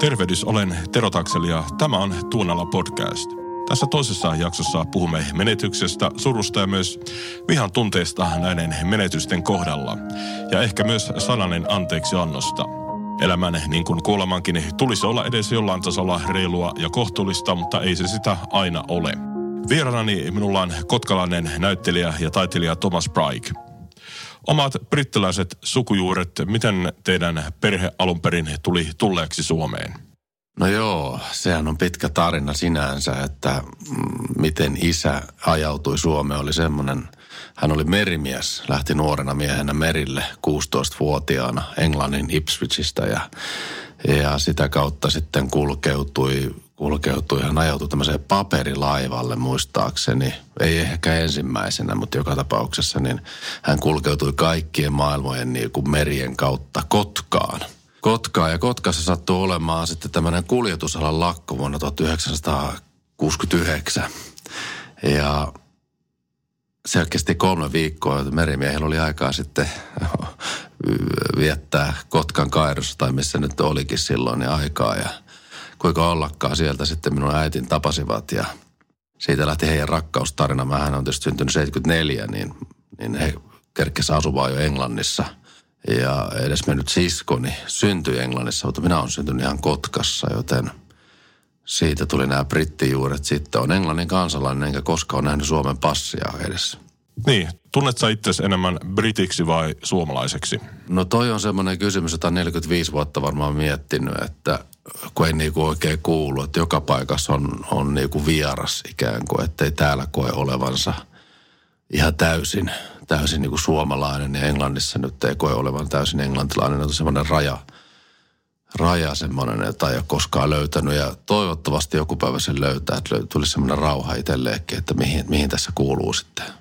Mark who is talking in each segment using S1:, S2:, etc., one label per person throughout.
S1: Tervehdys, olen Tero Takseli ja tämä on Tuunalla podcast. Tässä toisessa jaksossa puhumme menetyksestä, surusta ja myös vihan tunteesta näiden menetysten kohdalla. Ja ehkä myös sananen anteeksi annosta. Elämän, niin kuin kuolemankin, tulisi olla edes jollain tasolla reilua ja kohtuullista, mutta ei se sitä aina ole. Vieranani minulla on kotkalainen näyttelijä ja taiteilija Thomas Pryke. Omat brittiläiset sukujuuret, miten teidän perhe alun perin tuli tulleeksi Suomeen?
S2: No joo, sehän on pitkä tarina sinänsä, että mm, miten isä ajautui Suomeen oli semmoinen, hän oli merimies, lähti nuorena miehenä merille 16-vuotiaana Englannin Ipswichistä ja, ja sitä kautta sitten kulkeutui kulkeutui. Hän ajautui tämmöiseen paperilaivalle muistaakseni. Ei ehkä ensimmäisenä, mutta joka tapauksessa niin hän kulkeutui kaikkien maailmojen niin kuin merien kautta Kotkaan. Kotkaan ja Kotkassa sattuu olemaan sitten tämmöinen kuljetusalan lakko vuonna 1969. Ja se kesti kolme viikkoa, että merimiehillä oli aikaa sitten viettää Kotkan kairossa tai missä nyt olikin silloin niin aikaa. Ja kuinka ollakaan sieltä sitten minun äitin tapasivat ja siitä lähti heidän rakkaustarina. Mähän on tietysti syntynyt 74, niin, niin he kerkesi asumaan jo Englannissa. Ja edes mennyt siskoni syntyi Englannissa, mutta minä olen syntynyt ihan Kotkassa, joten siitä tuli nämä brittijuuret. Sitten on Englannin kansalainen, enkä koskaan nähnyt Suomen passia edes.
S1: Niin, tunnet sä itse enemmän britiksi vai suomalaiseksi?
S2: No toi on semmoinen kysymys, jota 45 vuotta varmaan miettinyt, että kun ei niinku oikein kuulu, että joka paikassa on, on niinku vieras ikään kuin, ettei täällä koe olevansa ihan täysin, täysin niinku suomalainen. Ja Englannissa nyt ei koe olevan täysin englantilainen, on semmoinen raja, raja semmoinen, jota ei ole koskaan löytänyt. Ja toivottavasti joku päivä sen löytää, että tulisi semmoinen rauha itselleenkin, että mihin, mihin tässä kuuluu sitten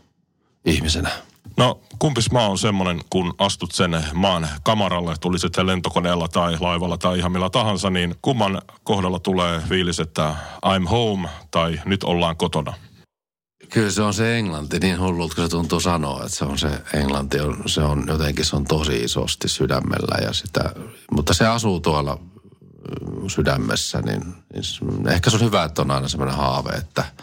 S2: ihmisenä.
S1: No kumpis maa on semmoinen, kun astut sen maan kamaralle, tuli sitten lentokoneella tai laivalla tai ihan millä tahansa, niin kumman kohdalla tulee fiilis, että I'm home tai nyt ollaan kotona?
S2: Kyllä se on se englanti, niin hullulta kun se tuntuu sanoa, että se on se englanti, on, se on jotenkin se on tosi isosti sydämellä ja sitä, mutta se asuu tuolla sydämessä, niin, niin ehkä se on hyvä, että on aina semmoinen haave, että –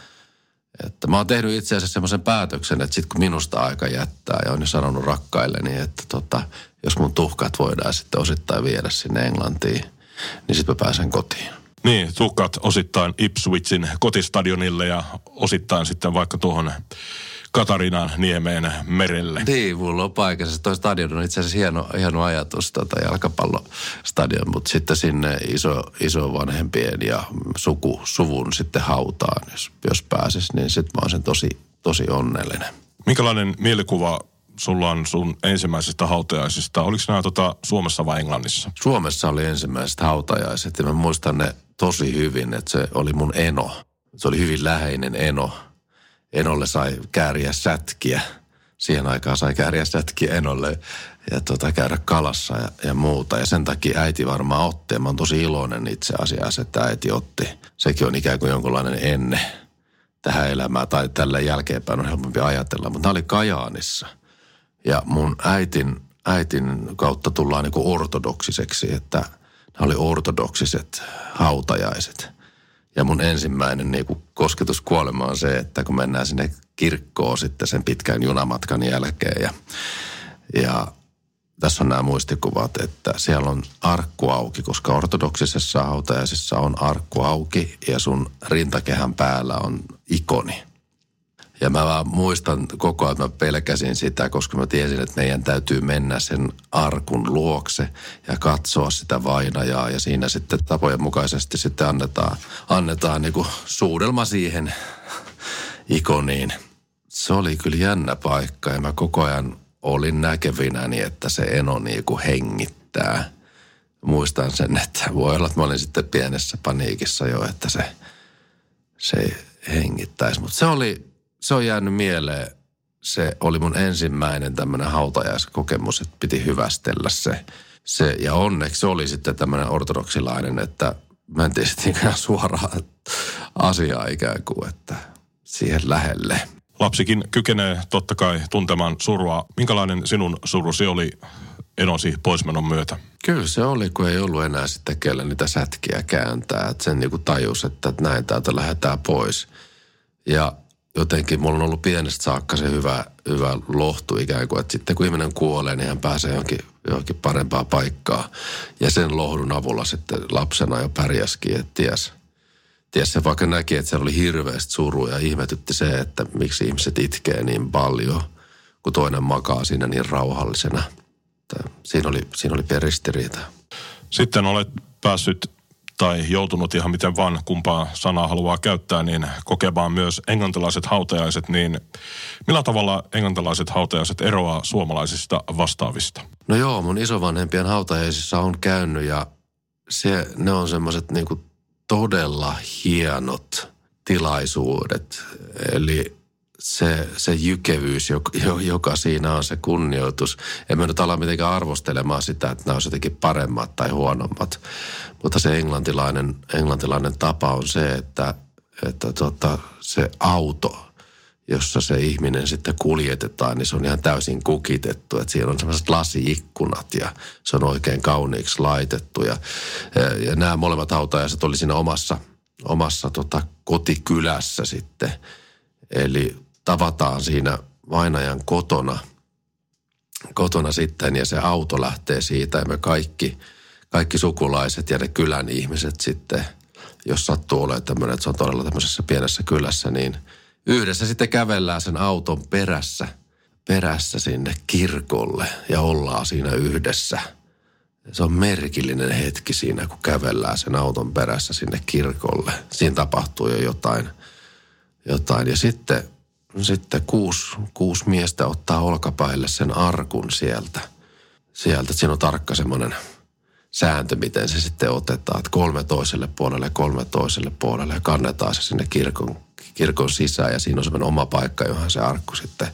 S2: että mä oon tehnyt itse asiassa semmoisen päätöksen, että sit kun minusta aika jättää ja on jo sanonut rakkailleni, että tota, jos mun tuhkat voidaan sitten osittain viedä sinne Englantiin, niin sitten mä pääsen kotiin.
S1: Niin, tuhkat osittain Ipswichin kotistadionille ja osittain sitten vaikka tuohon Katarinan niemeen merelle.
S2: Niin, mulla on paikassa. Tuo stadion on itse asiassa hieno, hieno ajatus, tota jalkapallostadion, mutta sitten sinne iso, isovanhempien ja suku, suvun sitten hautaan, jos, jos pääsis, niin sitten mä olisin tosi, tosi onnellinen.
S1: Minkälainen mielikuva sulla on sun ensimmäisestä hautajaisista? Oliko nämä tota Suomessa vai Englannissa?
S2: Suomessa oli ensimmäiset hautajaiset ja mä muistan ne tosi hyvin, että se oli mun eno. Se oli hyvin läheinen eno Enolle sai kääriä sätkiä. Siihen aikaan sai kääriä sätkiä Enolle ja tota, käydä kalassa ja, ja muuta. Ja sen takia äiti varmaan otti. Ja mä oon tosi iloinen itse asiassa, että äiti otti. Sekin on ikään kuin jonkunlainen enne tähän elämään. Tai tällä jälkeenpäin on helpompi ajatella. Mutta oli Kajaanissa. Ja mun äitin, äitin kautta tullaan niin ortodoksiseksi, että nämä oli ortodoksiset hautajaiset – ja mun ensimmäinen niin kuin kosketus kuolema on se, että kun mennään sinne kirkkoon sitten sen pitkän junamatkan jälkeen ja, ja tässä on nämä muistikuvat, että siellä on arkku auki, koska ortodoksisessa hautajaisessa on arkku auki ja sun rintakehän päällä on ikoni – ja mä vaan muistan koko ajan, että mä pelkäsin sitä, koska mä tiesin, että meidän täytyy mennä sen arkun luokse ja katsoa sitä vainajaa. Ja siinä sitten tapojen mukaisesti sitten annetaan, annetaan niin suudelma siihen ikoniin. Se oli kyllä jännä paikka ja mä koko ajan olin näkevinäni, että se eno niin hengittää. muistan sen, että voi olla, että mä olin sitten pienessä paniikissa jo, että se, se hengittäisi. Mutta se oli, se on jäänyt mieleen. Se oli mun ensimmäinen tämmöinen hautajaiskokemus, että piti hyvästellä se. se. Ja onneksi se oli sitten tämmöinen ortodoksilainen, että mä en tiedä suoraan asiaa ikään kuin, että siihen lähelle.
S1: Lapsikin kykenee totta kai tuntemaan surua. Minkälainen sinun surusi oli enosi poismenon myötä?
S2: Kyllä se oli, kun ei ollut enää sitten kellä niitä sätkiä kääntää. Että sen niin tajus, että näin täältä lähdetään pois. Ja jotenkin mulla on ollut pienestä saakka se hyvä, hyvä lohtu ikään kuin, että sitten kun ihminen kuolee, niin hän pääsee johonkin, johonkin parempaa paikkaa. Ja sen lohdun avulla sitten lapsena jo pärjäskin, että ties, ties se vaikka näki, että siellä oli hirveästi suru ja ihmetytti se, että miksi ihmiset itkee niin paljon, kun toinen makaa siinä niin rauhallisena. Siinä oli, siinä oli peristiriita.
S1: Sitten olet päässyt tai joutunut ihan miten vaan kumpaa sanaa haluaa käyttää, niin kokemaan myös englantilaiset hautajaiset, niin millä tavalla englantilaiset hautajaiset eroaa suomalaisista vastaavista?
S2: No joo, mun isovanhempien hautajaisissa on käynyt ja se, ne on semmoiset niinku todella hienot tilaisuudet. Eli se, se jykevyys, joka, siinä on, se kunnioitus. Emme nyt ala mitenkään arvostelemaan sitä, että nämä on jotenkin paremmat tai huonommat. Mutta se englantilainen, englantilainen tapa on se, että, että tota, se auto, jossa se ihminen sitten kuljetetaan, niin se on ihan täysin kukitettu. Että siinä on sellaiset lasiikkunat ja se on oikein kauniiksi laitettu. Ja, ja nämä molemmat hautajaiset oli siinä omassa, omassa tota, kotikylässä sitten. Eli tavataan siinä vainajan kotona, kotona sitten ja se auto lähtee siitä ja me kaikki, kaikki sukulaiset ja ne kylän ihmiset sitten, jos sattuu olemaan tämmöinen, että se on todella tämmöisessä pienessä kylässä, niin yhdessä sitten kävellään sen auton perässä, perässä sinne kirkolle ja ollaan siinä yhdessä. Se on merkillinen hetki siinä, kun kävellään sen auton perässä sinne kirkolle. Siinä tapahtuu jo jotain. jotain. Ja sitten sitten kuusi, kuusi miestä ottaa olkapäille sen arkun sieltä. Sieltä, siinä on tarkka semmoinen sääntö, miten se sitten otetaan. Että kolme toiselle puolelle, kolme toiselle puolelle ja kannetaan se sinne kirkon, kirkon sisään. Ja siinä on semmoinen oma paikka, johon se arkku sitten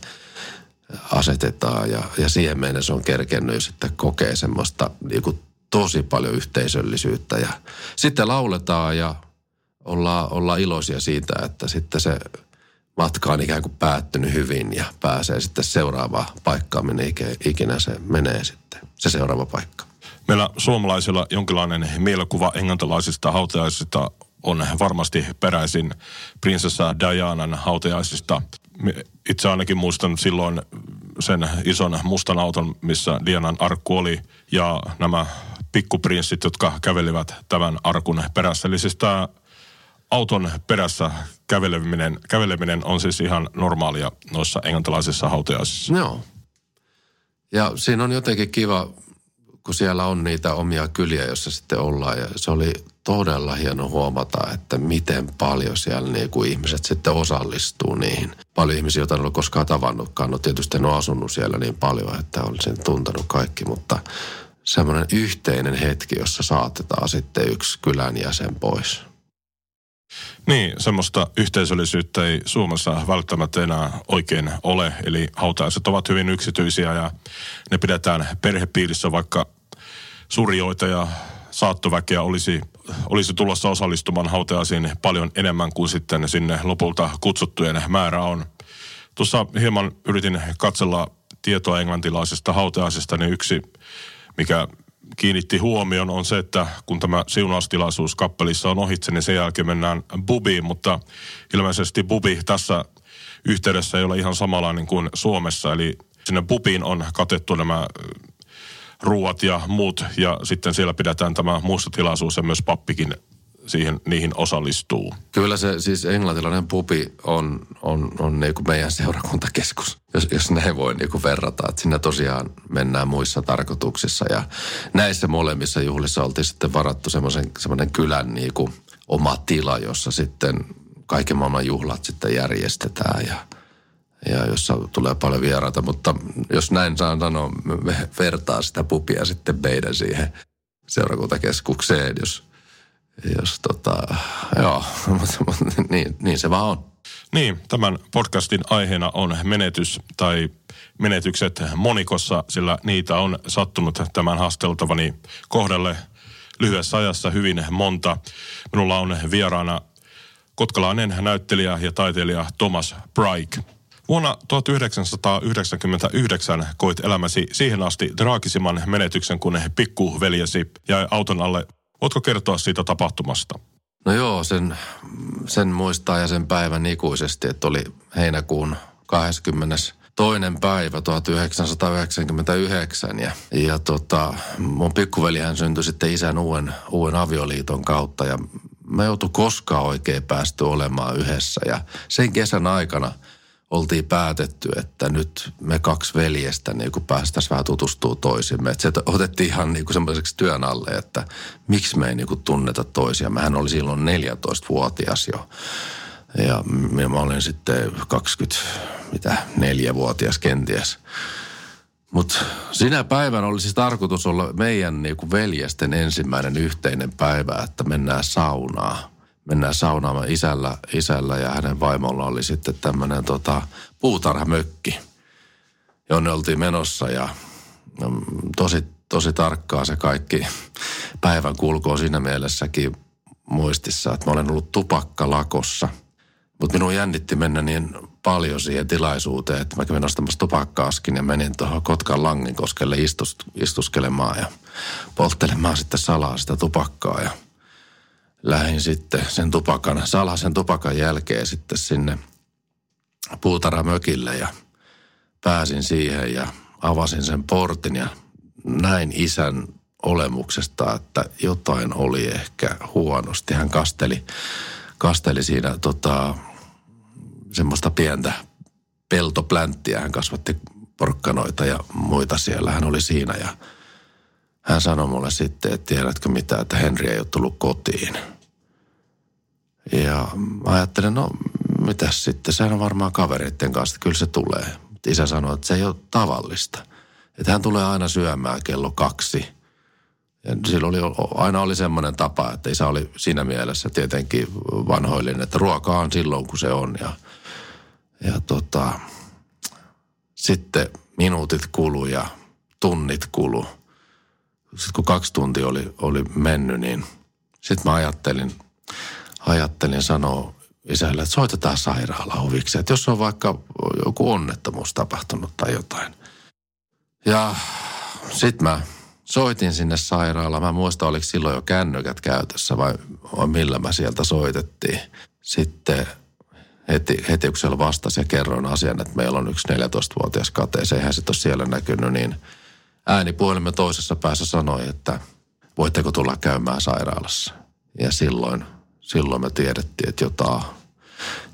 S2: asetetaan. Ja, ja siihen mennessä on kerkennyt sitten kokee semmoista niin kuin tosi paljon yhteisöllisyyttä. Ja sitten lauletaan ja ollaan, ollaan iloisia siitä, että sitten se matka on ikään kuin päättynyt hyvin ja pääsee sitten seuraavaan paikkaan, minne ikinä se menee sitten, se seuraava paikka.
S1: Meillä suomalaisilla jonkinlainen mielikuva englantilaisista hautajaisista on varmasti peräisin prinsessa Dianan hautajaisista. Itse ainakin muistan silloin sen ison mustan auton, missä Dianan arkku oli ja nämä pikkuprinssit, jotka kävelivät tämän arkun perässä. Eli siis tämä auton perässä käveleminen, käveleminen on siis ihan normaalia noissa englantilaisissa hautajaisissa.
S2: Joo. Ja siinä on jotenkin kiva, kun siellä on niitä omia kyliä, joissa sitten ollaan. Ja se oli todella hieno huomata, että miten paljon siellä niin kuin ihmiset sitten osallistuu niihin. Paljon ihmisiä, joita en ole koskaan tavannutkaan. No tietysti en ole asunut siellä niin paljon, että olisin tuntenut kaikki, mutta semmoinen yhteinen hetki, jossa saatetaan sitten yksi kylän jäsen pois –
S1: niin, semmoista yhteisöllisyyttä ei Suomessa välttämättä enää oikein ole. Eli hautajaiset ovat hyvin yksityisiä ja ne pidetään perhepiirissä, vaikka surjoita ja saattoväkeä olisi, olisi tulossa osallistumaan hautajaisiin paljon enemmän kuin sitten sinne lopulta kutsuttujen määrä on. Tuossa hieman yritin katsella tietoa englantilaisesta hautajaisesta, niin yksi, mikä kiinnitti huomion on se, että kun tämä siunaustilaisuus kappelissa on ohitse, niin sen jälkeen mennään bubiin, mutta ilmeisesti bubi tässä yhteydessä ei ole ihan samanlainen kuin Suomessa, eli sinne bubiin on katettu nämä ruuat ja muut, ja sitten siellä pidetään tämä muistotilaisuus ja myös pappikin siihen, niihin osallistuu.
S2: Kyllä se siis englantilainen pubi on, on, on niin kuin meidän seurakuntakeskus, jos, jos näin voi niin kuin verrata. Että sinne tosiaan mennään muissa tarkoituksissa ja näissä molemmissa juhlissa oltiin sitten varattu semmoinen kylän niin kuin oma tila, jossa sitten kaiken maailman juhlat sitten järjestetään ja ja jossa tulee paljon vieraita, mutta jos näin saan sanoa, me vertaa sitä pupia sitten meidän siihen seurakuntakeskukseen, jos, jos tota, joo, mutta niin, niin se vaan on.
S1: Niin, tämän podcastin aiheena on menetys tai menetykset monikossa, sillä niitä on sattunut tämän haasteltavani kohdalle lyhyessä ajassa hyvin monta. Minulla on vieraana kotkalainen näyttelijä ja taiteilija Thomas Braik. Vuonna 1999 koit elämäsi siihen asti draagisimman menetyksen, kun pikkuveljesi jäi auton alle. Voitko kertoa siitä tapahtumasta?
S2: No joo, sen, sen muistaa ja sen päivän ikuisesti, että oli heinäkuun 20 toinen päivä 1999 ja, ja tota, mun pikkuvelihän syntyi sitten isän uuden, uuden avioliiton kautta ja me joutu koskaan oikein päästy olemaan yhdessä ja sen kesän aikana oltiin päätetty, että nyt me kaksi veljestä niin kuin päästäisiin vähän tutustua toisimme. Että se otettiin ihan niin kuin semmoiseksi työn alle, että miksi me ei niin kuin tunneta toisia. Mähän oli silloin 14-vuotias jo. Ja mä olin sitten 24-vuotias kenties. Mutta sinä päivänä olisi siis tarkoitus olla meidän niinku veljesten ensimmäinen yhteinen päivä, että mennään saunaan. Mennään isällä, isällä ja hänen vaimolla oli sitten tämmöinen tota, puutarhamökki, jonne oltiin menossa ja mm, tosi, tosi tarkkaa se kaikki päivän kulkoo siinä mielessäkin muistissa, että mä olen ollut tupakkalakossa – mutta minun jännitti mennä niin paljon siihen tilaisuuteen, että mä kävin ostamassa tupakkaaskin ja menin tuohon Kotkan Langinkoskelle istus, istuskelemaan ja polttelemaan sitten salaa sitä tupakkaa ja lähdin sitten sen tupakan, salaisen tupakan jälkeen sitten sinne puutarhamökille ja pääsin siihen ja avasin sen portin ja näin isän olemuksesta, että jotain oli ehkä huonosti. Hän kasteli, kasteli siinä tota, semmoista pientä peltoplänttiä. Hän kasvatti porkkanoita ja muita siellä. Hän oli siinä ja hän sanoi mulle sitten, että tiedätkö mitä, että Henri ei ole tullut kotiin. Ja mä ajattelin, no mitäs sitten, sehän on varmaan kavereiden kanssa, kyllä se tulee. Mutta isä sanoi, että se ei ole tavallista. Että hän tulee aina syömään kello kaksi. Ja silloin oli, aina oli semmoinen tapa, että isä oli siinä mielessä tietenkin vanhoillinen, että ruoka on silloin kun se on. Ja ja tota, sitten minuutit kulu ja tunnit kulu. Sitten kun kaksi tuntia oli, oli mennyt, niin sitten mä ajattelin, ajattelin sanoa isälle, että soitetaan sairaalaoviksi, että jos on vaikka joku onnettomuus tapahtunut tai jotain. Ja sitten mä soitin sinne sairaalaan. Mä muistan, oliko silloin jo kännykät käytössä vai, vai millä mä sieltä soitettiin. Sitten heti, heti kun siellä vastasi ja kerroin asian, että meillä on yksi 14-vuotias kateeseen, eihän se ole siellä näkynyt, niin ääni puhelimen toisessa päässä sanoi, että voitteko tulla käymään sairaalassa. Ja silloin, silloin me tiedettiin, että jotain,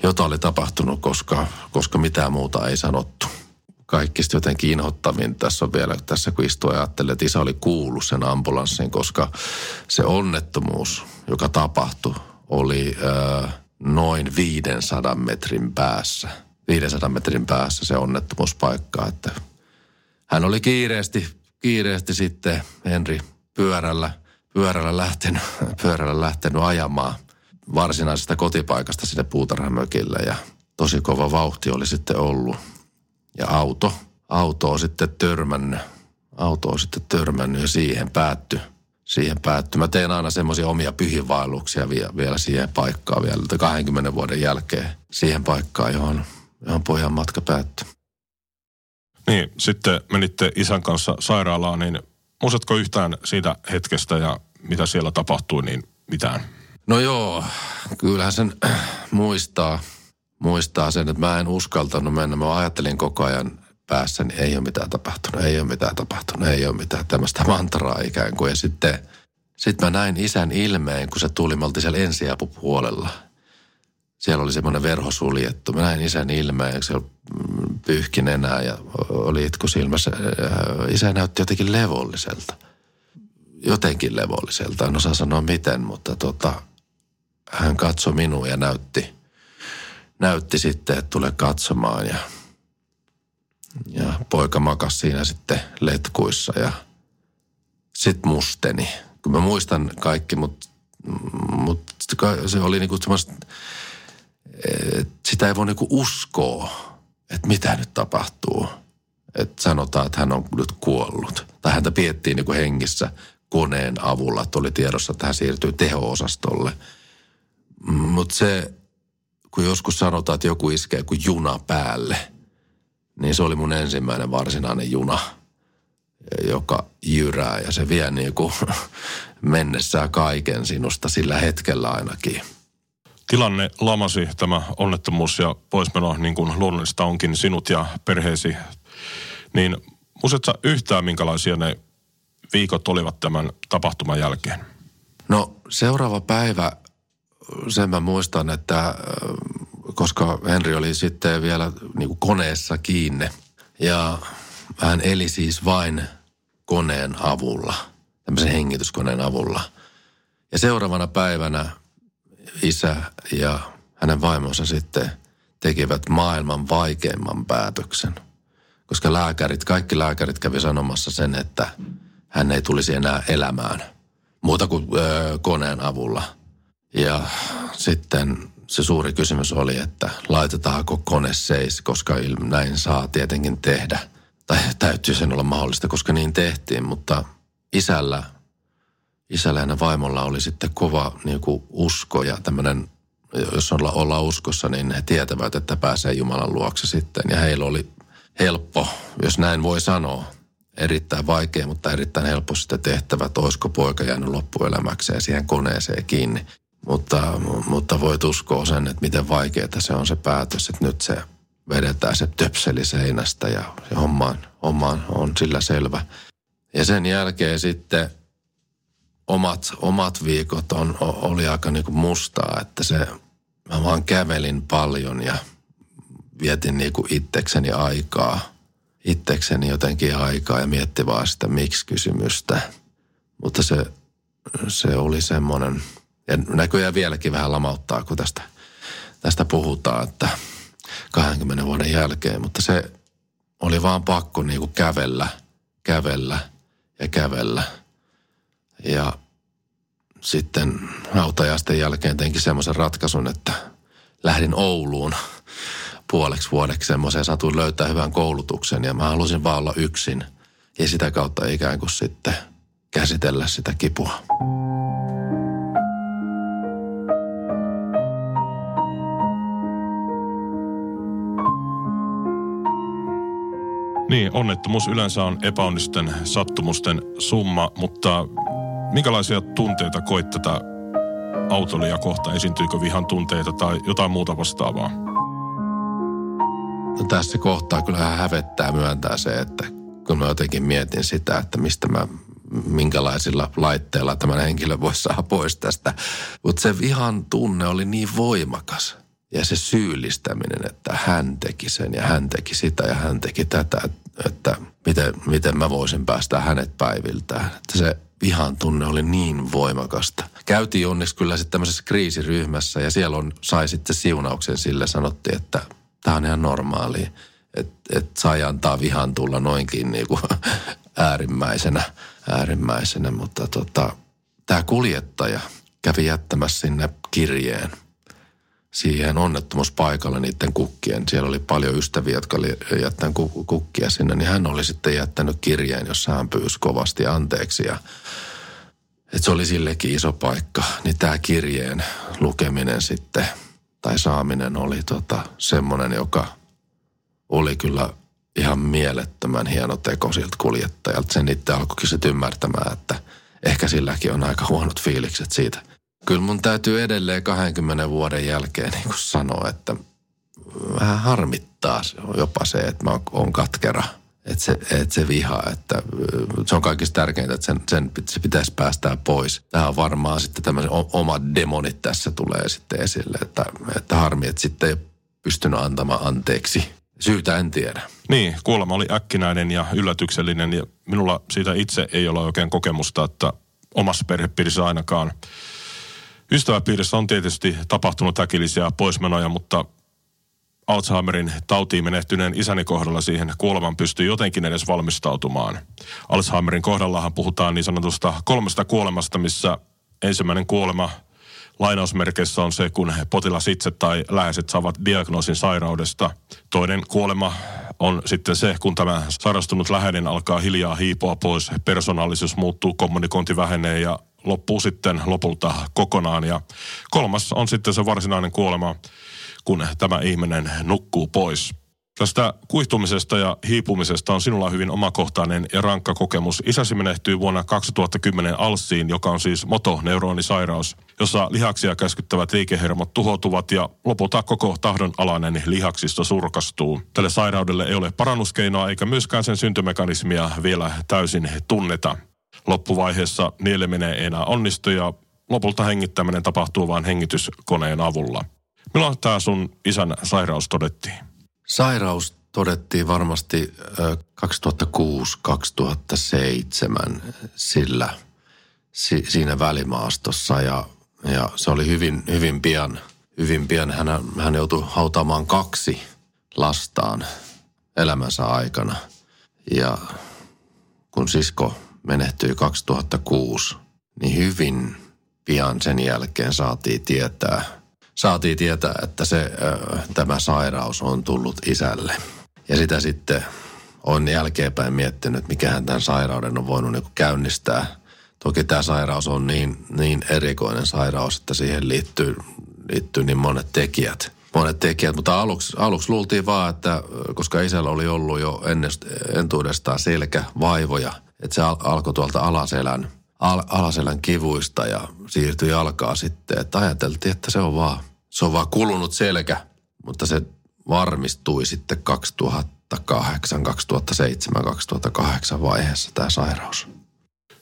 S2: jotain oli tapahtunut, koska, koska mitään muuta ei sanottu. Kaikista jotenkin inhottavin tässä on vielä, tässä kun istuu ja että isä oli kuullut sen ambulanssin, koska se onnettomuus, joka tapahtui, oli... Ää, noin 500 metrin päässä. 500 metrin päässä se onnettomuuspaikka, että hän oli kiireesti, kiireesti sitten Henri pyörällä, pyörällä lähtenyt, pyörällä lähtenyt ajamaan varsinaisesta kotipaikasta sinne puutarhamökille ja tosi kova vauhti oli sitten ollut. Ja auto, auto on sitten törmännyt, auto on sitten törmännyt ja siihen päättyi siihen päättyi. Mä teen aina semmoisia omia pyhiinvaelluksia vielä, vielä siihen paikkaan vielä 20 vuoden jälkeen. Siihen paikkaan, johon, johon pojan matka päättyi.
S1: Niin, sitten menitte isän kanssa sairaalaan, niin muistatko yhtään siitä hetkestä ja mitä siellä tapahtui, niin mitään?
S2: No joo, kyllähän sen muistaa, muistaa sen, että mä en uskaltanut mennä. Mä ajattelin koko ajan päässä, niin ei ole mitään tapahtunut, ei ole mitään tapahtunut, ei ole mitään tämmöistä mantraa ikään kuin. Ja sitten sit mä näin isän ilmeen, kun se tuli, me oltiin siellä ensiapupuolella. Siellä oli semmoinen verho suljettu. Mä näin isän ilmeen, se pyyhki nenää ja oli itku silmässä. Isä näytti jotenkin levolliselta. Jotenkin levolliselta, en osaa sanoa miten, mutta tota, hän katsoi minua ja näytti, näytti sitten, että tule katsomaan ja – ja poika makas siinä sitten letkuissa ja sit musteni kun mä muistan kaikki, mutta mut se oli niinku semmoista, sitä ei voi niinku uskoa, että mitä nyt tapahtuu. Että sanotaan, että hän on nyt kuollut. Tai häntä piettiin niinku hengissä koneen avulla, että oli tiedossa, että hän siirtyy teho-osastolle. Mutta se, kun joskus sanotaan, että joku iskee kuin juna päälle, niin se oli mun ensimmäinen varsinainen juna – joka jyrää ja se vie niin kuin mennessään kaiken sinusta sillä hetkellä ainakin.
S1: Tilanne lamasi tämä onnettomuus ja poismeno, niin kuin luonnollista onkin sinut ja perheesi. Niin muistatko yhtään, minkälaisia ne viikot olivat tämän tapahtuman jälkeen?
S2: No seuraava päivä, sen mä muistan, että koska Henri oli sitten vielä niin kuin koneessa kiinni ja hän eli siis vain koneen avulla, tämmöisen hengityskoneen avulla. Ja seuraavana päivänä isä ja hänen vaimonsa sitten tekivät maailman vaikeimman päätöksen. Koska lääkärit, kaikki lääkärit kävi sanomassa sen, että hän ei tulisi enää elämään muuta kuin öö, koneen avulla. Ja sitten se suuri kysymys oli, että laitetaanko kone seis, koska näin saa tietenkin tehdä – tai täytyy sen olla mahdollista, koska niin tehtiin, mutta isällä, isällä ja vaimolla oli sitten kova niin kuin usko ja tämmöinen, jos olla, ollaan uskossa, niin he tietävät, että pääsee Jumalan luokse sitten. Ja heillä oli helppo, jos näin voi sanoa, erittäin vaikea, mutta erittäin helppo sitä tehtävä, että olisiko poika jäänyt loppuelämäkseen siihen koneeseen kiinni. Mutta, mutta voit uskoa sen, että miten vaikeaa se on se päätös, että nyt se vedetään se töpseli seinästä ja se homma, homma on sillä selvä. Ja sen jälkeen sitten omat, omat viikot on, oli aika niin kuin mustaa, että se, mä vaan kävelin paljon ja vietin niin kuin itsekseni aikaa, itsekseni jotenkin aikaa ja mietti vaan sitä miksi-kysymystä. Mutta se, se oli semmoinen, ja näköjään vieläkin vähän lamauttaa, kun tästä, tästä puhutaan, että – 20 vuoden jälkeen, mutta se oli vaan pakko niin kuin kävellä, kävellä ja kävellä. Ja sitten hautajaisten jälkeen teinkin semmoisen ratkaisun, että lähdin Ouluun puoleksi vuodeksi semmoiseen. Satuin löytää hyvän koulutuksen ja mä halusin vaan olla yksin ja sitä kautta ikään kuin sitten käsitellä sitä kipua.
S1: Niin, onnettomuus yleensä on epäonnisten sattumusten summa, mutta minkälaisia tunteita koit tätä autolia kohta? Esiintyykö vihan tunteita tai jotain muuta vastaavaa?
S2: No tässä kohtaa kyllä hävettää myöntää se, että kun mä jotenkin mietin sitä, että mistä mä, minkälaisilla laitteilla tämän henkilö voisi saada pois tästä. Mutta se vihan tunne oli niin voimakas – ja se syyllistäminen, että hän teki sen ja hän teki sitä ja hän teki tätä, että miten, miten mä voisin päästä hänet päiviltään. Että se vihan tunne oli niin voimakasta. Käytiin onneksi kyllä sitten tämmöisessä kriisiryhmässä ja siellä on, sai sitten siunauksen sille. Sanottiin, että tämä on ihan normaali, että et sai antaa vihan tulla noinkin niin kuin äärimmäisenä, äärimmäisenä. Mutta tota, tämä kuljettaja kävi jättämässä sinne kirjeen – siihen onnettomuuspaikalle niiden kukkien. Siellä oli paljon ystäviä, jotka oli jättänyt kukkia sinne, niin hän oli sitten jättänyt kirjeen, jossa hän pyysi kovasti anteeksi ja että se oli sillekin iso paikka. Niin tämä kirjeen lukeminen sitten tai saaminen oli tota, semmoinen, joka oli kyllä ihan mielettömän hieno teko siltä kuljettajalta. Sen itse alkoikin sitten ymmärtämään, että ehkä silläkin on aika huonot fiilikset siitä – kyllä mun täytyy edelleen 20 vuoden jälkeen niin kuin sanoa, että vähän harmittaa jopa se, että mä oon katkera. Että se, että se viha, että se on kaikista tärkeintä, että sen, sen se pitäisi päästää pois. Tämä on varmaan sitten tämmöisen omat demonit tässä tulee sitten esille, että, että harmi, että sitten ei pystynyt antamaan anteeksi. Syytä en tiedä.
S1: Niin, kuolema oli äkkinäinen ja yllätyksellinen ja minulla siitä itse ei ole oikein kokemusta, että omassa perhepiirissä ainakaan – Ystäväpiirissä on tietysti tapahtunut äkillisiä poismenoja, mutta Alzheimerin tautiin menehtyneen isäni kohdalla siihen kuoleman pystyy jotenkin edes valmistautumaan. Alzheimerin kohdallahan puhutaan niin sanotusta kolmesta kuolemasta, missä ensimmäinen kuolema lainausmerkeissä on se, kun potilas itse tai läheiset saavat diagnoosin sairaudesta. Toinen kuolema on sitten se, kun tämä sairastunut läheinen alkaa hiljaa hiipua pois, persoonallisuus muuttuu, kommunikointi vähenee ja loppuu sitten lopulta kokonaan. Ja kolmas on sitten se varsinainen kuolema, kun tämä ihminen nukkuu pois. Tästä kuihtumisesta ja hiipumisesta on sinulla hyvin omakohtainen ja rankka kokemus. Isäsi menehtyi vuonna 2010 Alssiin, joka on siis motoneuronisairaus, jossa lihaksia käskyttävät liikehermot tuhoutuvat ja lopulta koko tahdon alainen lihaksista surkastuu. Tälle sairaudelle ei ole parannuskeinoa eikä myöskään sen syntymekanismia vielä täysin tunneta. Loppuvaiheessa nieleminen ei enää onnistu ja lopulta hengittäminen tapahtuu vain hengityskoneen avulla. Milloin tämä sun isän sairaus todettiin?
S2: Sairaus todettiin varmasti 2006-2007 sillä si, siinä välimaastossa ja, ja se oli hyvin, hyvin pian, hyvin pian hän, hän joutui hautaamaan kaksi lastaan elämänsä aikana. Ja kun sisko menehtyi 2006, niin hyvin pian sen jälkeen saatiin tietää – saatiin tietää, että se, tämä sairaus on tullut isälle. Ja sitä sitten on jälkeenpäin miettinyt, mikähän tämän sairauden on voinut niin käynnistää. Toki tämä sairaus on niin, niin erikoinen sairaus, että siihen liittyy, liittyy niin monet tekijät. Monet tekijät, mutta aluksi, aluksi luultiin vaan, että koska isällä oli ollut jo ennest, entuudestaan selkävaivoja, että se al, alkoi tuolta alaselän, al, alaselän kivuista ja siirtyi jalkaa sitten. Että ajateltiin, että se on vaan se on vaan kulunut selkä, mutta se varmistui sitten 2008, 2007, 2008 vaiheessa tämä sairaus.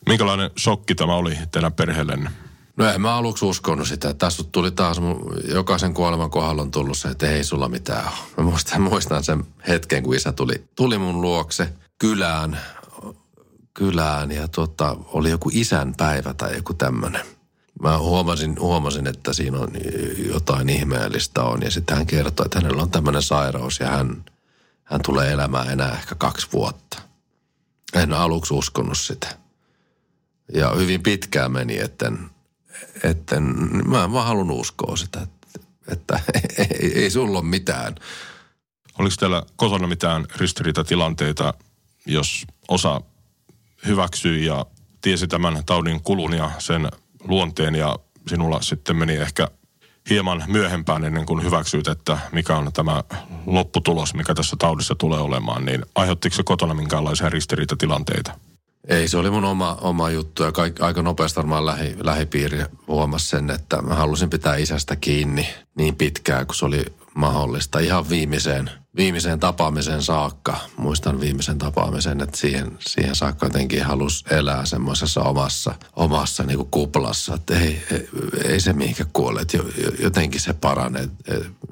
S1: Minkälainen shokki tämä oli teidän perheellenne?
S2: No en mä aluksi uskonut sitä. Tässä tuli taas, jokaisen kuoleman kohdalla on tullut se, että ei sulla mitään ole. Mä muistan, muistan sen hetken, kun isä tuli, tuli mun luokse kylään, kylään ja tuota, oli joku isän päivä tai joku tämmöinen mä huomasin, huomasin, että siinä on jotain ihmeellistä on. Ja sitten hän kertoi, että hänellä on tämmöinen sairaus ja hän, hän tulee elämään enää ehkä kaksi vuotta. En aluksi uskonut sitä. Ja hyvin pitkään meni, etten, etten mä en vaan halunnut uskoa sitä, että, että ei, ei sulla ole mitään.
S1: Oliko teillä kotona mitään ristiriitatilanteita, jos osa hyväksyi ja tiesi tämän taudin kulun ja sen luonteen ja sinulla sitten meni ehkä hieman myöhempään ennen kuin hyväksyit, että mikä on tämä lopputulos, mikä tässä taudissa tulee olemaan, niin aiheuttiko se kotona minkäänlaisia ristiriitatilanteita?
S2: Ei, se oli mun oma, oma juttu ja kaik, aika nopeasti varmaan lähi, lähipiiri huomasi sen, että mä halusin pitää isästä kiinni niin pitkään kuin se oli mahdollista. Ihan viimeiseen, viimeiseen tapaamiseen saakka. Muistan viimeisen tapaamisen, että siihen, siihen saakka jotenkin halusi elää semmoisessa omassa, omassa niin kuin kuplassa. Että ei, ei, ei se mihinkä kuole, että jotenkin se paranee.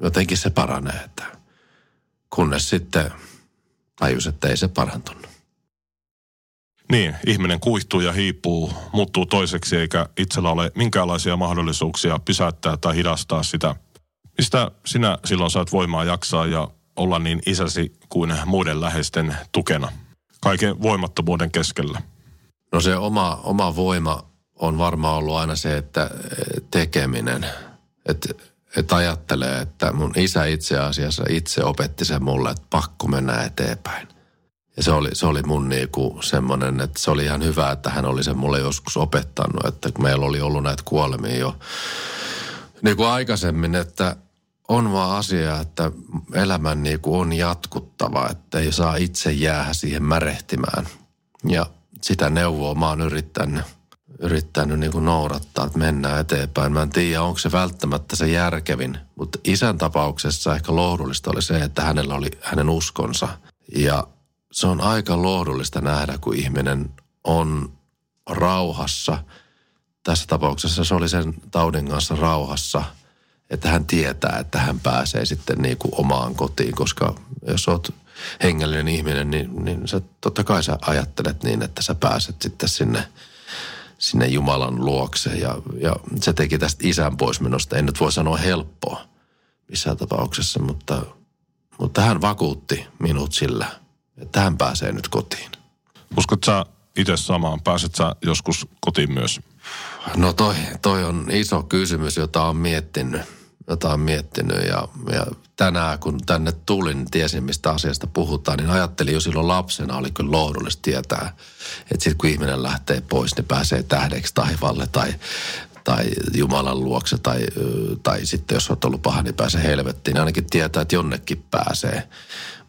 S2: Jotenkin se paranee, että kunnes sitten tajus, että ei se parantunut.
S1: Niin, ihminen kuihtuu ja hiipuu, muuttuu toiseksi eikä itsellä ole minkäänlaisia mahdollisuuksia pysäyttää tai hidastaa sitä. Mistä sinä silloin saat voimaa jaksaa ja olla niin isäsi kuin muiden läheisten tukena kaiken voimattomuuden keskellä?
S2: No se oma, oma voima on varmaan ollut aina se, että tekeminen. Että et ajattelee, että mun isä itse asiassa itse opetti sen mulle, että pakko mennä eteenpäin. Ja se oli, se oli mun niinku semmoinen, että se oli ihan hyvä, että hän oli sen mulle joskus opettanut, että meillä oli ollut näitä kuolemia jo niin kuin aikaisemmin, että on vaan asia, että elämän niinku on jatkuttava, että ei saa itse jäädä siihen märehtimään. Ja sitä neuvoa mä oon yrittänyt, yrittänyt niinku noudattaa, että mennään eteenpäin. Mä en tiedä, onko se välttämättä se järkevin, mutta isän tapauksessa ehkä lohdullista oli se, että hänellä oli hänen uskonsa. Ja se on aika lohdullista nähdä, kun ihminen on rauhassa. Tässä tapauksessa se oli sen taudin kanssa rauhassa, että hän tietää, että hän pääsee sitten niin kuin omaan kotiin, koska jos olet hengellinen ihminen, niin, niin sä, totta kai sä ajattelet niin, että sä pääset sitten sinne, sinne Jumalan luokse. Ja, ja se teki tästä isän poismenosta, en nyt voi sanoa helppoa missään tapauksessa, mutta mutta hän vakuutti minut sillä, että hän pääsee nyt kotiin.
S1: Uskot sä itse samaan? Pääset sä joskus kotiin myös?
S2: No toi, toi on iso kysymys, jota on miettinyt. Jota on miettinyt ja, ja tänään kun tänne tulin, niin tiesin mistä asiasta puhutaan, niin ajattelin jo silloin lapsena, oli kyllä lohdullista tietää, että sitten kun ihminen lähtee pois, niin pääsee tähdeksi taivaalle tai, tai Jumalan luokse tai, tai sitten jos on ollut paha, niin pääsee helvettiin. Niin ainakin tietää, että jonnekin pääsee.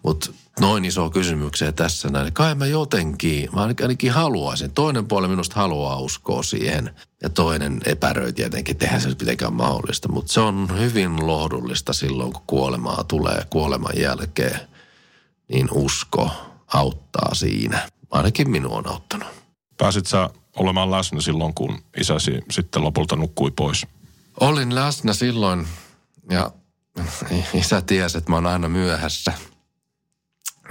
S2: Mutta noin iso kysymykseen tässä näin. Kai mä jotenkin, mä ainakin haluaisin. Toinen puoli minusta haluaa uskoa siihen ja toinen epäröi tietenkin, tehdä se mitenkään mahdollista. Mutta se on hyvin lohdullista silloin, kun kuolemaa tulee kuoleman jälkeen. Niin usko auttaa siinä. Ainakin minua on auttanut.
S1: Pääsit sä olemaan läsnä silloin, kun isäsi sitten lopulta nukkui pois?
S2: Olin läsnä silloin ja isä tiesi, että mä oon aina myöhässä –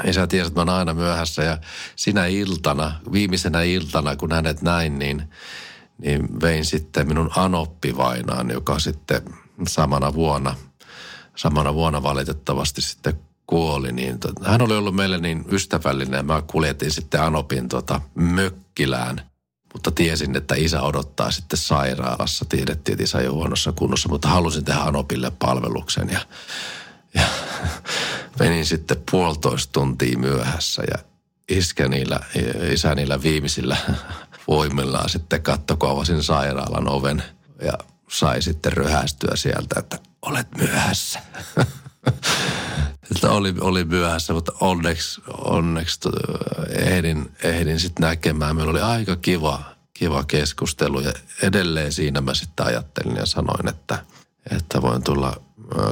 S2: Isä tiesi, että mä oon aina myöhässä ja sinä iltana, viimeisenä iltana, kun hänet näin, niin, niin vein sitten minun anoppivainaan, joka sitten samana vuonna, samana vuonna valitettavasti sitten kuoli. Niin hän oli ollut meille niin ystävällinen ja mä kuljetin sitten Anopin tota, mökkilään. Mutta tiesin, että isä odottaa sitten sairaalassa. Tiedettiin, että isä ole huonossa kunnossa, mutta halusin tehdä Anopille palveluksen ja ja menin sitten puolitoista tuntia myöhässä ja iskä niillä, isä niillä viimeisillä voimillaan sitten katto, kun avasin sairaalan oven ja sai sitten röhästyä sieltä, että olet myöhässä. että oli, oli myöhässä, mutta onneksi, onneksi ehdin, ehdin sitten näkemään. Meillä oli aika kiva, kiva keskustelu ja edelleen siinä mä sitten ajattelin ja sanoin, että, että voin tulla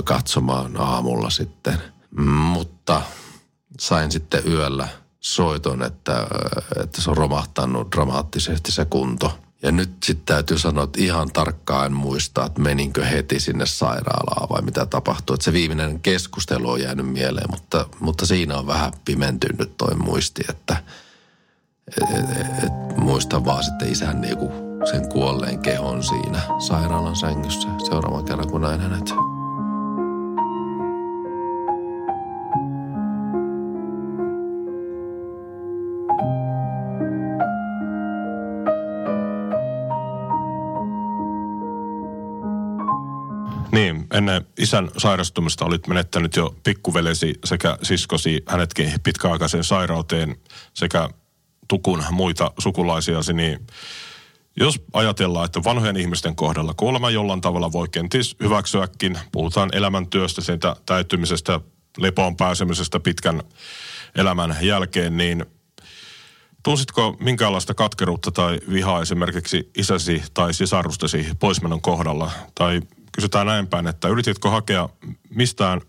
S2: katsomaan aamulla sitten. Mutta sain sitten yöllä soiton, että, että se on romahtanut dramaattisesti se kunto. Ja nyt sitten täytyy sanoa, että ihan tarkkaan en muista, että meninkö heti sinne sairaalaan vai mitä tapahtui. Että se viimeinen keskustelu on jäänyt mieleen, mutta, mutta siinä on vähän pimentynyt toi muisti, että et, et, et, muistan vaan sitten isän niinku sen kuolleen kehon siinä sairaalan sängyssä seuraavan kerran, kun näin hänet.
S1: Ennen isän sairastumista olit menettänyt jo pikkuvelesi sekä siskosi hänetkin pitkäaikaiseen sairauteen sekä tukun muita sukulaisiasi, niin jos ajatellaan, että vanhojen ihmisten kohdalla kuolema jollain tavalla voi kenties hyväksyäkin, puhutaan elämäntyöstä, siitä täyttymisestä, lepoon pääsemisestä pitkän elämän jälkeen, niin tunsitko minkäänlaista katkeruutta tai vihaa esimerkiksi isäsi tai sisarustesi poismenon kohdalla? Tai kysytään näin päin, että yrititkö hakea mistään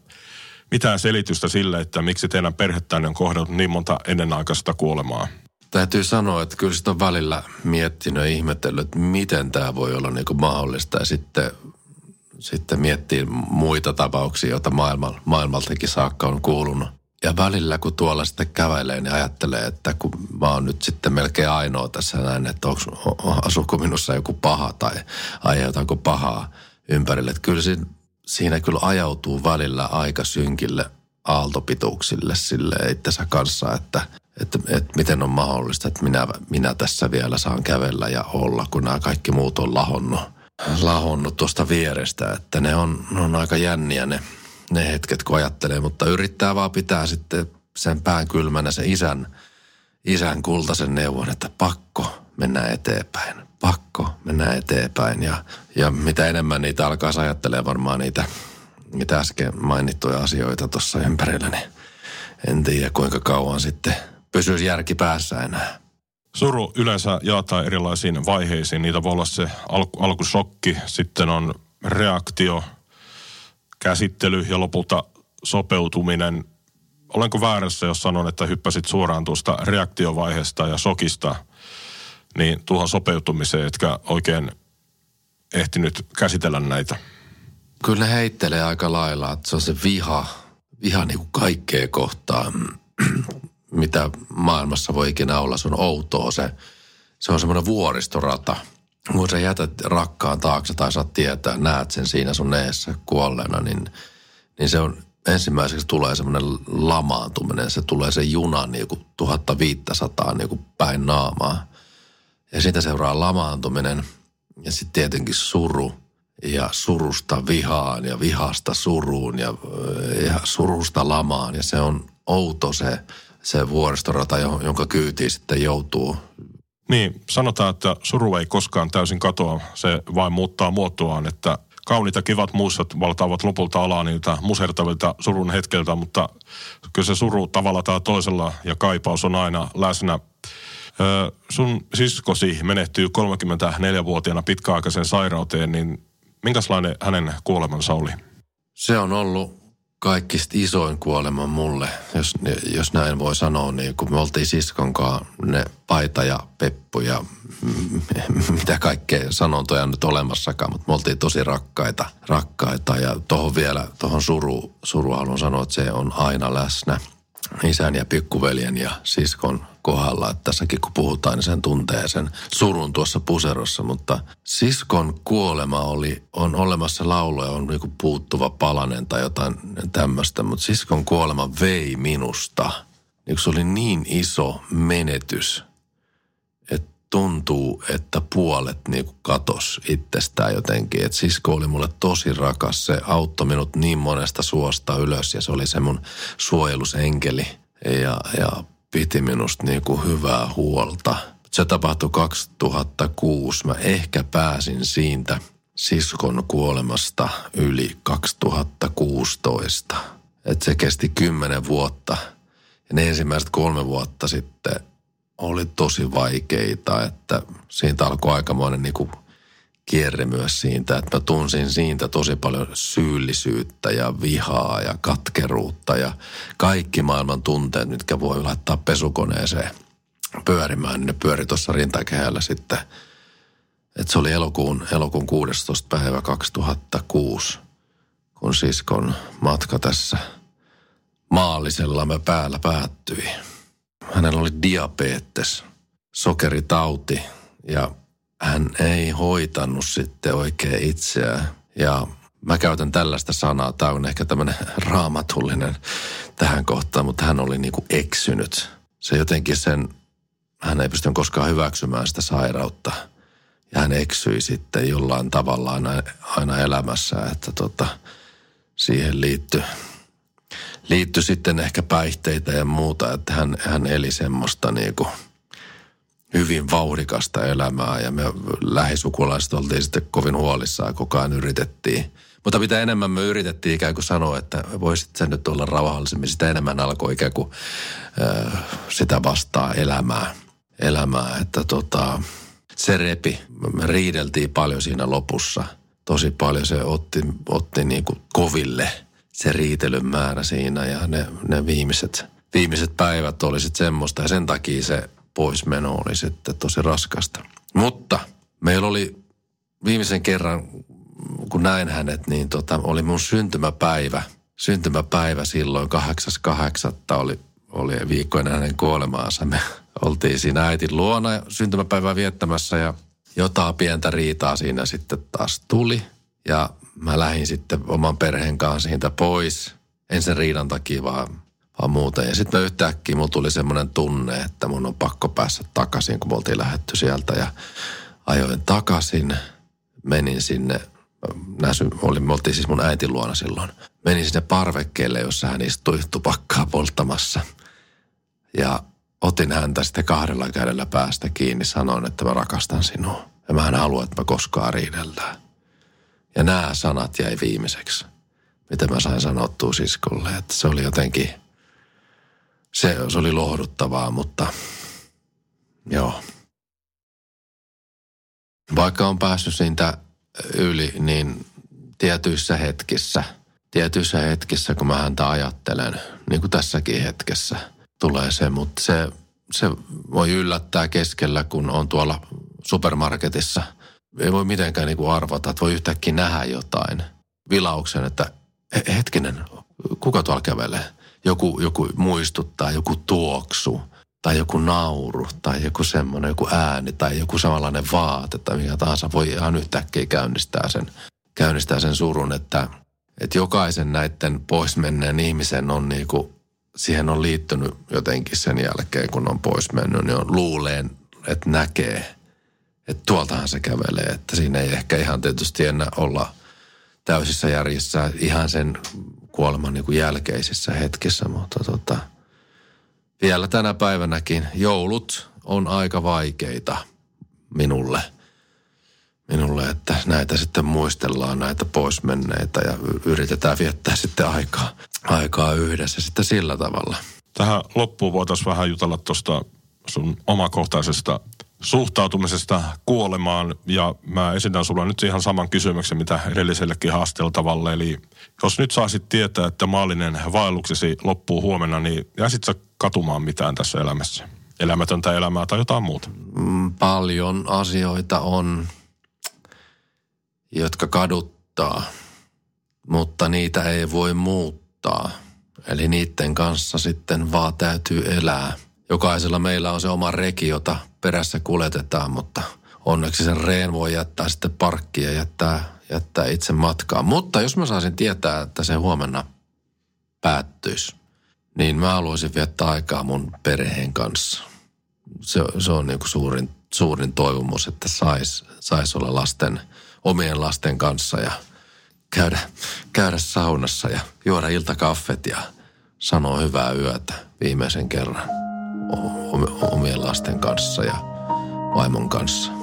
S1: mitään selitystä sille, että miksi teidän perhettänne on kohdannut niin monta ennenaikaista kuolemaa?
S2: Täytyy sanoa, että kyllä sitä on välillä miettinyt ja ihmetellyt, että miten tämä voi olla niin mahdollista. Ja sitten, sitten miettii muita tapauksia, joita maailma, maailmaltakin saakka on kuulunut. Ja välillä kun tuolla sitten kävelee, niin ajattelee, että kun mä oon nyt sitten melkein ainoa tässä näin, että onko, asuuko minussa joku paha tai aiheutanko pahaa ympärille. Että kyllä siinä, siinä kyllä ajautuu välillä aika synkille aaltopituuksille sille itsensä kanssa, että, että, että miten on mahdollista, että minä, minä tässä vielä saan kävellä ja olla, kun nämä kaikki muut on lahonnut, lahonnut tuosta vierestä. Että ne on, ne on aika jänniä ne, ne hetket, kun ajattelee, mutta yrittää vaan pitää sitten sen pään kylmänä se isän, isän kultaisen neuvon, että pakko mennä eteenpäin. Pakko mennä eteenpäin. Ja, ja mitä enemmän niitä alkaa ajattelee varmaan niitä, mitä äsken mainittuja asioita tuossa ympärillä, niin en tiedä kuinka kauan sitten pysyisi järki päässä enää.
S1: Suru yleensä jaetaan erilaisiin vaiheisiin. Niitä voi olla se alku, alkusokki, sitten on reaktio, käsittely ja lopulta sopeutuminen. Olenko väärässä, jos sanon, että hyppäsit suoraan tuosta reaktiovaiheesta ja sokista niin tuohon sopeutumiseen, etkä oikein ehtinyt käsitellä näitä?
S2: Kyllä ne heittelee aika lailla, että se on se viha, viha niin kuin kaikkea kohtaan, mitä maailmassa voi ikinä olla. Se on outoa se, se on semmoinen vuoristorata. Kun sä jätät rakkaan taakse tai saat tietää, näet sen siinä sun eessä kuolleena, niin, niin se on ensimmäiseksi tulee semmoinen lamaantuminen. Se tulee se juna niin kuin 1500 niin kuin päin naamaa. Ja siitä seuraa lamaantuminen ja sitten tietenkin suru ja surusta vihaan ja vihasta suruun ja, ja surusta lamaan. Ja se on outo se, se vuoristorata, jonka kyytiin sitten joutuu.
S1: Niin, sanotaan, että suru ei koskaan täysin katoa. Se vain muuttaa muotoaan, että kauniita kivat muistot valtaavat lopulta alaa niiltä musertavilta surun hetkeltä, mutta kyllä se suru tavalla tai toisella ja kaipaus on aina läsnä. Sun siskosi menehtyy 34-vuotiaana pitkäaikaisen sairauteen, niin minkälainen hänen kuolemansa oli?
S2: Se on ollut kaikista isoin kuolema mulle, jos, jos näin voi sanoa, niin kun me oltiin siskonkaan ne Paita ja Peppu ja mitä kaikkea sanontoja nyt olemassakaan, mutta me oltiin tosi rakkaita, rakkaita. Ja tuohon vielä, tuohon suru, suru haluan sanoa, että se on aina läsnä isän ja pikkuveljen ja siskon kohdalla. Että tässäkin kun puhutaan, niin sen tuntee sen surun tuossa puserossa. Mutta siskon kuolema oli, on olemassa lauluja, on niinku puuttuva palanen tai jotain tämmöistä. Mutta siskon kuolema vei minusta. Se oli niin iso menetys, tuntuu, että puolet niinku katos itsestään jotenkin. Että sisko oli mulle tosi rakas. Se auttoi minut niin monesta suosta ylös ja se oli se mun suojelusenkeli. Ja, ja piti minusta niin kuin hyvää huolta. Se tapahtui 2006. Mä ehkä pääsin siitä siskon kuolemasta yli 2016. Et se kesti kymmenen vuotta. Ja ne ensimmäiset kolme vuotta sitten oli tosi vaikeita, että siitä alkoi aikamoinen niin kuin kierre myös siitä, että mä tunsin siitä tosi paljon syyllisyyttä ja vihaa ja katkeruutta ja kaikki maailman tunteet, mitkä voi laittaa pesukoneeseen pyörimään, niin ne pyöri tuossa rintakehällä sitten. että se oli elokuun, elokuun 16. päivä 2006, kun siskon matka tässä maallisellamme päällä päättyi. Hänellä oli diabetes, sokeritauti ja hän ei hoitanut sitten oikein itseään. Ja mä käytän tällaista sanaa, tämä on ehkä tämmöinen raamatullinen tähän kohtaan, mutta hän oli niinku eksynyt. Se jotenkin sen, hän ei pystynyt koskaan hyväksymään sitä sairautta. Ja hän eksyi sitten jollain tavalla aina, aina elämässä, että tota, siihen liittyi liittyi sitten ehkä päihteitä ja muuta, että hän, hän eli semmoista niinku – hyvin vauhdikasta elämää ja me lähisukulaiset oltiin sitten kovin huolissaan koko ajan yritettiin. Mutta mitä enemmän me yritettiin ikään kuin sanoa, että voisit sen nyt olla rauhallisemmin, sitä enemmän alkoi ikään kuin äh, sitä vastaa elämää. Elämää, että tota, se repi. Me riideltiin paljon siinä lopussa. Tosi paljon se otti, otti niin kuin koville se riitelyn määrä siinä ja ne, ne viimeiset, viimeiset päivät oli sitten semmoista ja sen takia se poismeno oli sitten tosi raskasta. Mutta meillä oli viimeisen kerran, kun näin hänet, niin tota, oli mun syntymäpäivä. Syntymäpäivä silloin 8.8. oli, oli viikkoina hänen kuolemaansa. Me oltiin siinä äitin luona syntymäpäivää viettämässä ja jotain pientä riitaa siinä sitten taas tuli. Ja mä lähdin sitten oman perheen kanssa siitä pois. En sen riidan takia, vaan vaan muuten. Ja sitten yhtäkkiä mulla tuli semmoinen tunne, että mun on pakko päästä takaisin, kun me oltiin lähetty sieltä. Ja ajoin takaisin, menin sinne, näsy, oli, me oltiin siis mun äitin luona silloin. Menin sinne parvekkeelle, jossa hän istui tupakkaa polttamassa. Ja otin häntä sitten kahdella kädellä päästä kiinni, sanoin, että mä rakastan sinua. Ja mä en halua, että mä koskaan riidellään. Ja nämä sanat jäi viimeiseksi, mitä mä sain sanottua siskolle. Että se oli jotenkin – se, se oli lohduttavaa, mutta joo. Vaikka on päässyt siitä yli, niin tietyissä hetkissä, tietyissä hetkissä, kun mä häntä ajattelen, niin kuin tässäkin hetkessä, tulee se, mutta se, se voi yllättää keskellä, kun on tuolla supermarketissa. Ei voi mitenkään niin kuin arvata, että voi yhtäkkiä nähdä jotain. Vilauksen, että hetkinen, kuka tuolla kävelee? joku, joku muistuttaa, joku tuoksu tai joku nauru tai joku semmoinen, joku ääni tai joku samanlainen vaate tai mikä tahansa voi ihan yhtäkkiä käynnistää sen, käynnistää sen surun, että että jokaisen näiden pois menneen ihmisen on niinku, siihen on liittynyt jotenkin sen jälkeen, kun on pois mennyt, niin on luuleen, että näkee, että tuoltahan se kävelee. Että siinä ei ehkä ihan tietysti enää olla täysissä järjissä ihan sen kuoleman niin kuin jälkeisissä hetkissä, mutta tota, vielä tänä päivänäkin joulut on aika vaikeita minulle – minulle, että näitä sitten muistellaan, näitä poismenneitä ja yritetään viettää sitten aikaa, aikaa yhdessä sitten sillä tavalla.
S1: Tähän loppuun voitaisiin vähän jutella tuosta sun omakohtaisesta suhtautumisesta kuolemaan ja mä esitän sulle nyt ihan saman kysymyksen, mitä edellisellekin haasteltavalle. Eli jos nyt saisit tietää, että maallinen vaelluksesi loppuu huomenna, niin jäisit sä katumaan mitään tässä elämässä? Elämätöntä elämää tai jotain muuta?
S2: Mm, paljon asioita on jotka kaduttaa, mutta niitä ei voi muuttaa. Eli niiden kanssa sitten vaan täytyy elää. Jokaisella meillä on se oma reki, jota perässä kuljetetaan, mutta onneksi sen reen voi jättää sitten parkkia ja jättää, jättää itse matkaa. Mutta jos mä saisin tietää, että se huomenna päättyisi, niin mä haluaisin viettää aikaa mun perheen kanssa. Se, se on niin kuin suurin, suurin toivomus, että sais, sais olla lasten – omien lasten kanssa ja käydä, käydä saunassa ja juoda iltakaffet ja sanoa hyvää yötä viimeisen kerran omien lasten kanssa ja vaimon kanssa.